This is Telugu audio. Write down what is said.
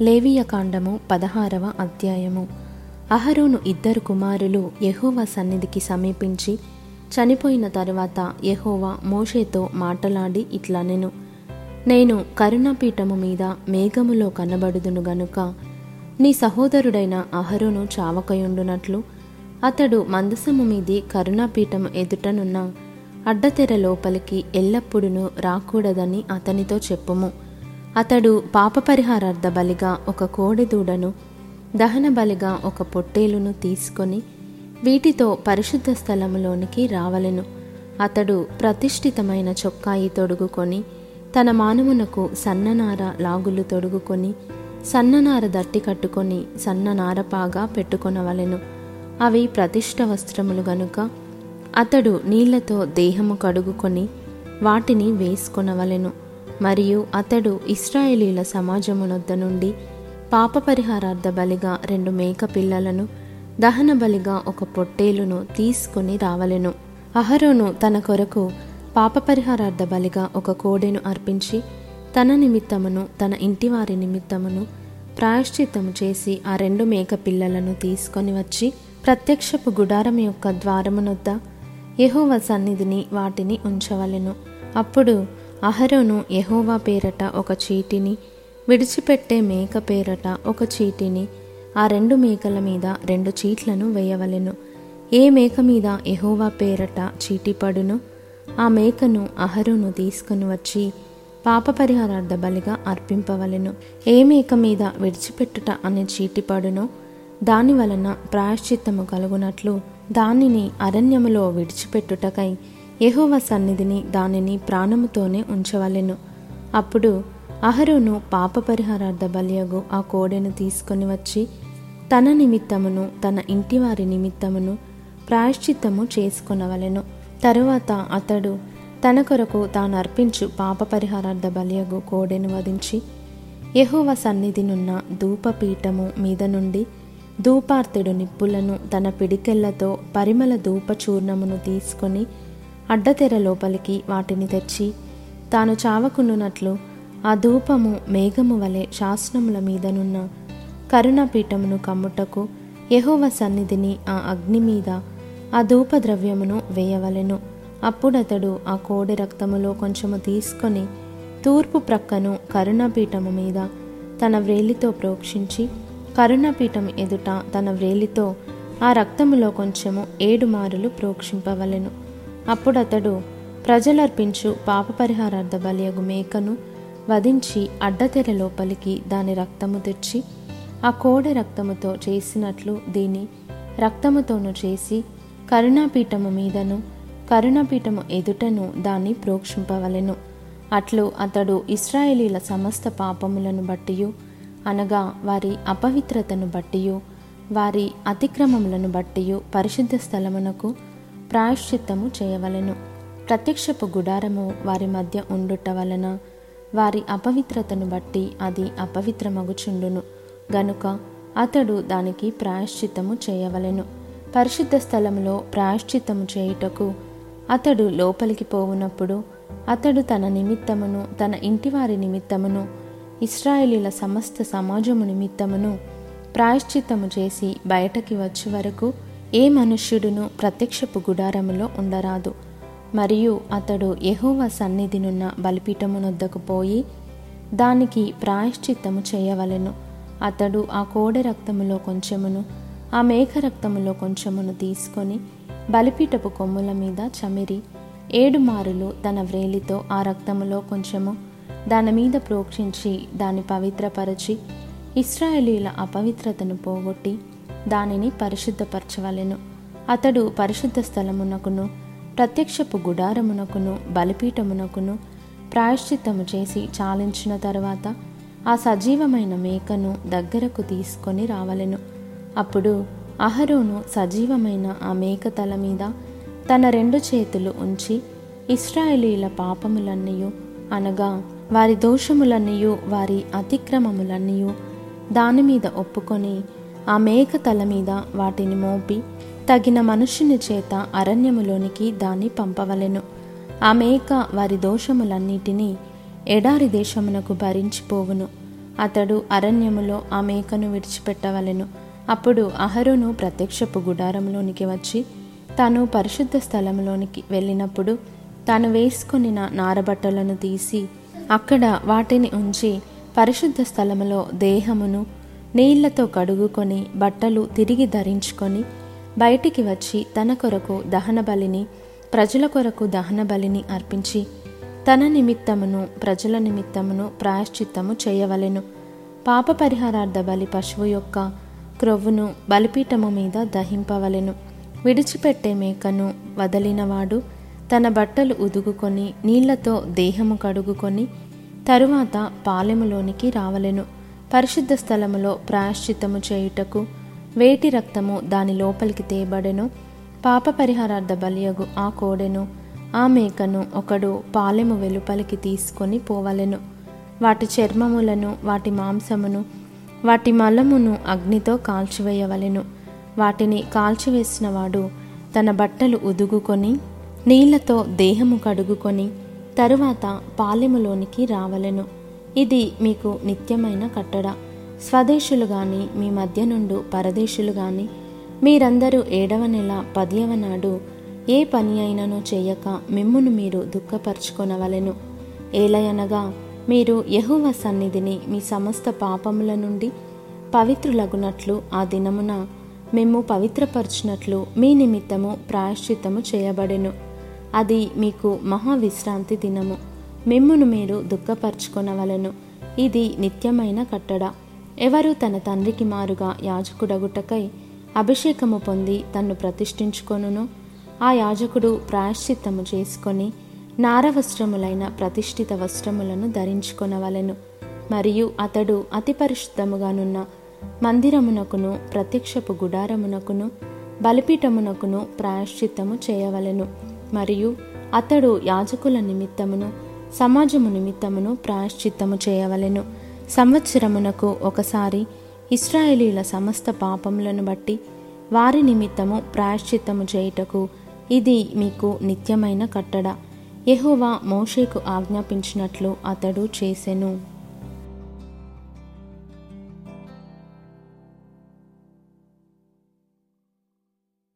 లేవియకాండము పదహారవ అధ్యాయము. అహరోను ఇద్దరు కుమారులు యహోవా సన్నిధికి సమీపించి చనిపోయిన తరువాత యహోవా మోషేతో మాటలాడి ఇట్లనెను నేను కరుణాపీఠము మీద మేఘములో కనబడుదును గనుక నీ సహోదరుడైన అహరోను చావకయుండునట్లు అతడు మందసము మీది కరుణాపీఠము ఎదుటనున్న అడ్డతెర లోపలికి ఎల్లప్పుడూ రాకూడదని అతనితో చెప్పుము. అతడు పాపపరిహారార్థ బలిగా ఒక కోడెదూడను దహన బలిగా ఒక పొట్టేలును తీసుకొని వీటితో పరిశుద్ధ స్థలములోనికి రావలెను. అతడు ప్రతిష్ఠితమైన చొక్కాయి తొడుగుకొని తన మానమునకు సన్ననార లాగులు తొడుగుకొని సన్ననార దట్టి కట్టుకొని సన్ననారపాగా పెట్టుకొనవలెను. అవి ప్రతిష్ఠ వస్త్రములు గనుక అతడు నీళ్ళతో దేహము కడుగుకొని వాటిని వేసుకొనవలెను. మరియు అతడు ఇస్రాయేలీల సమాజమునొద్ద నుండి పాప పరిహారార్థ బలిగా రెండు మేక పిల్లలను దహన బలిగా ఒక పొట్టేలును తీసుకొని రావలెను. అహరోను తన కొరకు పాప పరిహారార్థ బలిగా ఒక కోడెను అర్పించి తన నిమిత్తమును తన ఇంటివారి నిమిత్తమును ప్రాయశ్చిత్తము చేసి ఆ రెండు మేక పిల్లలను తీసుకొని వచ్చి ప్రత్యక్షపు గుడారం యొక్క ద్వారమునొద్ద యహోవ సన్నిధిని వాటిని ఉంచవలెను. అప్పుడు అహరోను యెహోవా పేరట ఒక చీటిని విడిచిపెట్టే మేక పేరట ఒక చీటిని ఆ రెండు మేకల మీద రెండు చీట్లను వేయవలెను. ఏ మేక మీద ఎహోవా పేరట చీటి పడును? ఆ మేకను అహరోను తీసుకుని వచ్చి పాపపరిహారార్థ బలిగా అర్పింపవలెను. ఏ మేక మీద విడిచిపెట్టుట అనే చీటి పడునో? దాని వలన ప్రాయశ్చిత్తము కలుగునట్లు దానిని అరణ్యములో విడిచిపెట్టుటకై యహోవ సన్నిధిని దానిని ప్రాణముతోనే ఉంచవలెను. అప్పుడు అహరోను పాపపరిహారార్థ బలియగు ఆ కోడెను తీసుకొని వచ్చి తన నిమిత్తమును తన ఇంటివారి నిమిత్తమును ప్రాయశ్చిత్తము చేసుకొనవలెను. తరువాత అతడు తన కొరకు తాను అర్పించు పాప పరిహారార్థ బలియగు కోడెను వధించి యహోవ సన్నిధినున్న ధూపపీఠము మీద నుండి ధూపార్తుడు నిప్పులను తన పిడికెళ్ళతో పరిమళ ధూపచూర్ణమును తీసుకొని అడ్డతెర లోపలికి వాటిని తెచ్చి తాను చావకుండునట్లు ఆ ధూపము మేఘము వలె శాసనముల మీదనున్న కరుణాపీఠమును కమ్ముటకు యహోవ సన్నిధిని ఆ అగ్ని మీద ఆ ధూప ద్రవ్యమును వేయవలెను. అప్పుడతడు ఆ కోడి రక్తములో కొంచెము తీసుకొని తూర్పు ప్రక్కను కరుణాపీఠము మీద తన వ్రేలితో ప్రోక్షించి కరుణాపీఠం ఎదుట తన వ్రేలితో ఆ రక్తములో కొంచెము ఏడు మారులు ప్రోక్షింపవలెను. అప్పుడతడు ప్రజలర్పించు పాపపరిహారార్థ బలియగు మేకను వధించి అడ్డతెర లోపలికి దాని రక్తము తెచ్చి ఆ కోడె రక్తముతో చేసినట్లు దీని రక్తముతోను చేసి కరుణాపీఠము మీదను కరుణాపీఠము ఎదుటను దాన్ని ప్రోక్షింపవలెను. అట్లు అతడు ఇస్రాయేలీల సమస్త పాపములను బట్టియు అనగా వారి అపవిత్రతను బట్టియు వారి అతిక్రమములను బట్టియు పరిశుద్ధ స్థలమునకు ప్రాయశ్చిత్తము చేయవలెను. ప్రత్యక్షపు గుడారము వారి మధ్య ఉండుట వలన వారి అపవిత్రతను బట్టి అది అపవిత్రమగుచుండును. గనుక అతడు దానికి ప్రాయశ్చిత్తము చేయవలెను. పరిశుద్ధ స్థలంలో ప్రాయశ్చిత్తము చేయుటకు అతడు లోపలికి పోవునప్పుడు అతడు తన నిమిత్తమును తన ఇంటివారి నిమిత్తమును ఇస్రాయేలీల సమస్త సమాజము నిమిత్తమును ప్రాయశ్చిత్తము చేసి బయటకి వచ్చే వరకు ఏ మనుష్యుడును ప్రత్యక్షపు గుడారములో ఉండరాదు. మరియు అతడు యహోవ సన్నిధినున్న బలిపీఠమునొద్దకు పోయి దానికి ప్రాయశ్చిత్తము చేయవలెను. అతడు ఆ కోడె రక్తములో కొంచెమును ఆ మేఘ రక్తములో కొంచెమును తీసుకొని బలిపీఠపు కొమ్ముల మీద చమిరి ఏడు మారులు తన వ్రేలితో ఆ రక్తములో కొంచెము దాని మీద ప్రోక్షించి దాన్ని పవిత్రపరచి ఇస్రాయేలీల అపవిత్రతను పోగొట్టి దానిని పరిశుద్ధపరచవలెను. అతడు పరిశుద్ధ స్థలమునకును ప్రత్యక్షపు గుడారమునకును బలిపీఠమునకును ప్రాయశ్చిత్తము చేసి చాలించిన తరువాత ఆ సజీవమైన మేకను దగ్గరకు తీసుకొని రావలెను. అప్పుడు అహరోను సజీవమైన ఆ మేక తల మీద తన రెండు చేతులు ఉంచి ఇస్రాయేలీల పాపములన్నయు అనగా వారి దోషములన్నయూ వారి అతిక్రమములన్నయు దాని మీద ఒప్పుకొని ఆ మేక తల మీద వాటిని మోపి తగిన మనుష్యుని చేత అరణ్యములోనికి దాన్ని పంపవలెను. ఆ మేక వారి దోషములన్నిటినీ ఎడారి దేశమునకు భరించిపోవును. అతడు అరణ్యములో ఆ మేకను విడిచిపెట్టవలెను. అప్పుడు అహరోను ప్రత్యక్షపు గుడారంలోనికి వచ్చి తాను పరిశుద్ధ స్థలంలోనికి వెళ్ళినప్పుడు తాను వేసుకొనిన నారబట్టలను తీసి అక్కడ వాటిని ఉంచి పరిశుద్ధ స్థలములో దేహమును నీళ్ళతో కడుగుకొని బట్టలు తిరిగి ధరించుకొని బయటికి వచ్చి తన కొరకు దహన బలిని ప్రజల కొరకు దహన బలిని అర్పించి తన నిమిత్తమును ప్రజల నిమిత్తమును ప్రాయశ్చిత్తము చేయవలెను. పాప పరిహారార్థ బలి పశువు యొక్క క్రొవ్వును బలిపీఠము మీద దహింపవలెను. విడిచిపెట్టే మేకను వదలినవాడు తన బట్టలు ఉదుగుకొని నీళ్ళతో దేహము కడుగుకొని తరువాత పాలెములోనికి రావలెను. పరిశుద్ధ స్థలములో ప్రాయశ్చిత్తము చేయుటకు వేటి రక్తము దాని లోపలికి తేబడెను పాప పరిహారార్థ బలియగు ఆ కోడెను ఆ మేకను ఒకడు పాలెము వెలుపలికి తీసుకొని పోవలెను. వాటి చర్మములను వాటి మాంసమును వాటి మలమును అగ్నితో కాల్చివేయవలెను. వాటిని కాల్చివేసినవాడు తన బట్టలు ఉదుగుకొని నీళ్ళతో దేహము కడుగుకొని తరువాత పాలెములోనికి రావలెను. ఇది మీకు నిత్యమైన కట్టడ. స్వదేశులు గాని మీ మధ్య నుండు పరదేశులు గాని మీరందరూ ఏడవ నెల పదియవ నాడు ఏ పని అయినను చేయక మిమ్మును మీరు దుఃఖపరుచుకొనవలెను. ఏలయనగా మీరు యహువ సన్నిధిని మీ సమస్త పాపముల నుండి పవిత్రులగునట్లు ఆ దినమున మేము పవిత్రపరచినట్లు మీ నిమిత్తము ప్రాయశ్చిత్తము చేయబడెను. అది మీకు మహావిశ్రాంతి దినము. మిమ్మును మీరు దుఃఖపరచుకొనవలను. ఇది నిత్యమైన కట్టడ. ఎవరు తన తండ్రికి మారుగా యాజకుడగుటకై అభిషేకము పొంది తన్ను ప్రతిష్ఠించుకొనును? ఆ యాజకుడు ప్రాయశ్చిత్తము చేసుకొని నారవస్త్రములైన ప్రతిష్ఠిత వస్త్రములను ధరించుకొనవలెను. మరియు అతడు అతి పరిశుద్ధముగానున్న మందిరమునకును ప్రత్యక్షపు గుడారమునకును బలిపీఠమునకును ప్రాయశ్చిత్తము చేయవలెను. మరియు అతడు యాజకుల నిమిత్తమును సమాజము నిమిత్తమును ప్రాయశ్చిత్తము చేయవలెను. సంవత్సరమునకు ఒకసారి ఇస్రాయేలీల సమస్త పాపములను బట్టి వారి నిమిత్తము ప్రాయశ్చిత్తము చేయుటకు ఇది మీకు నిత్యమైన కట్టడ. యెహోవా మోషేకు ఆజ్ఞాపించినట్లు అతడు చేసెను.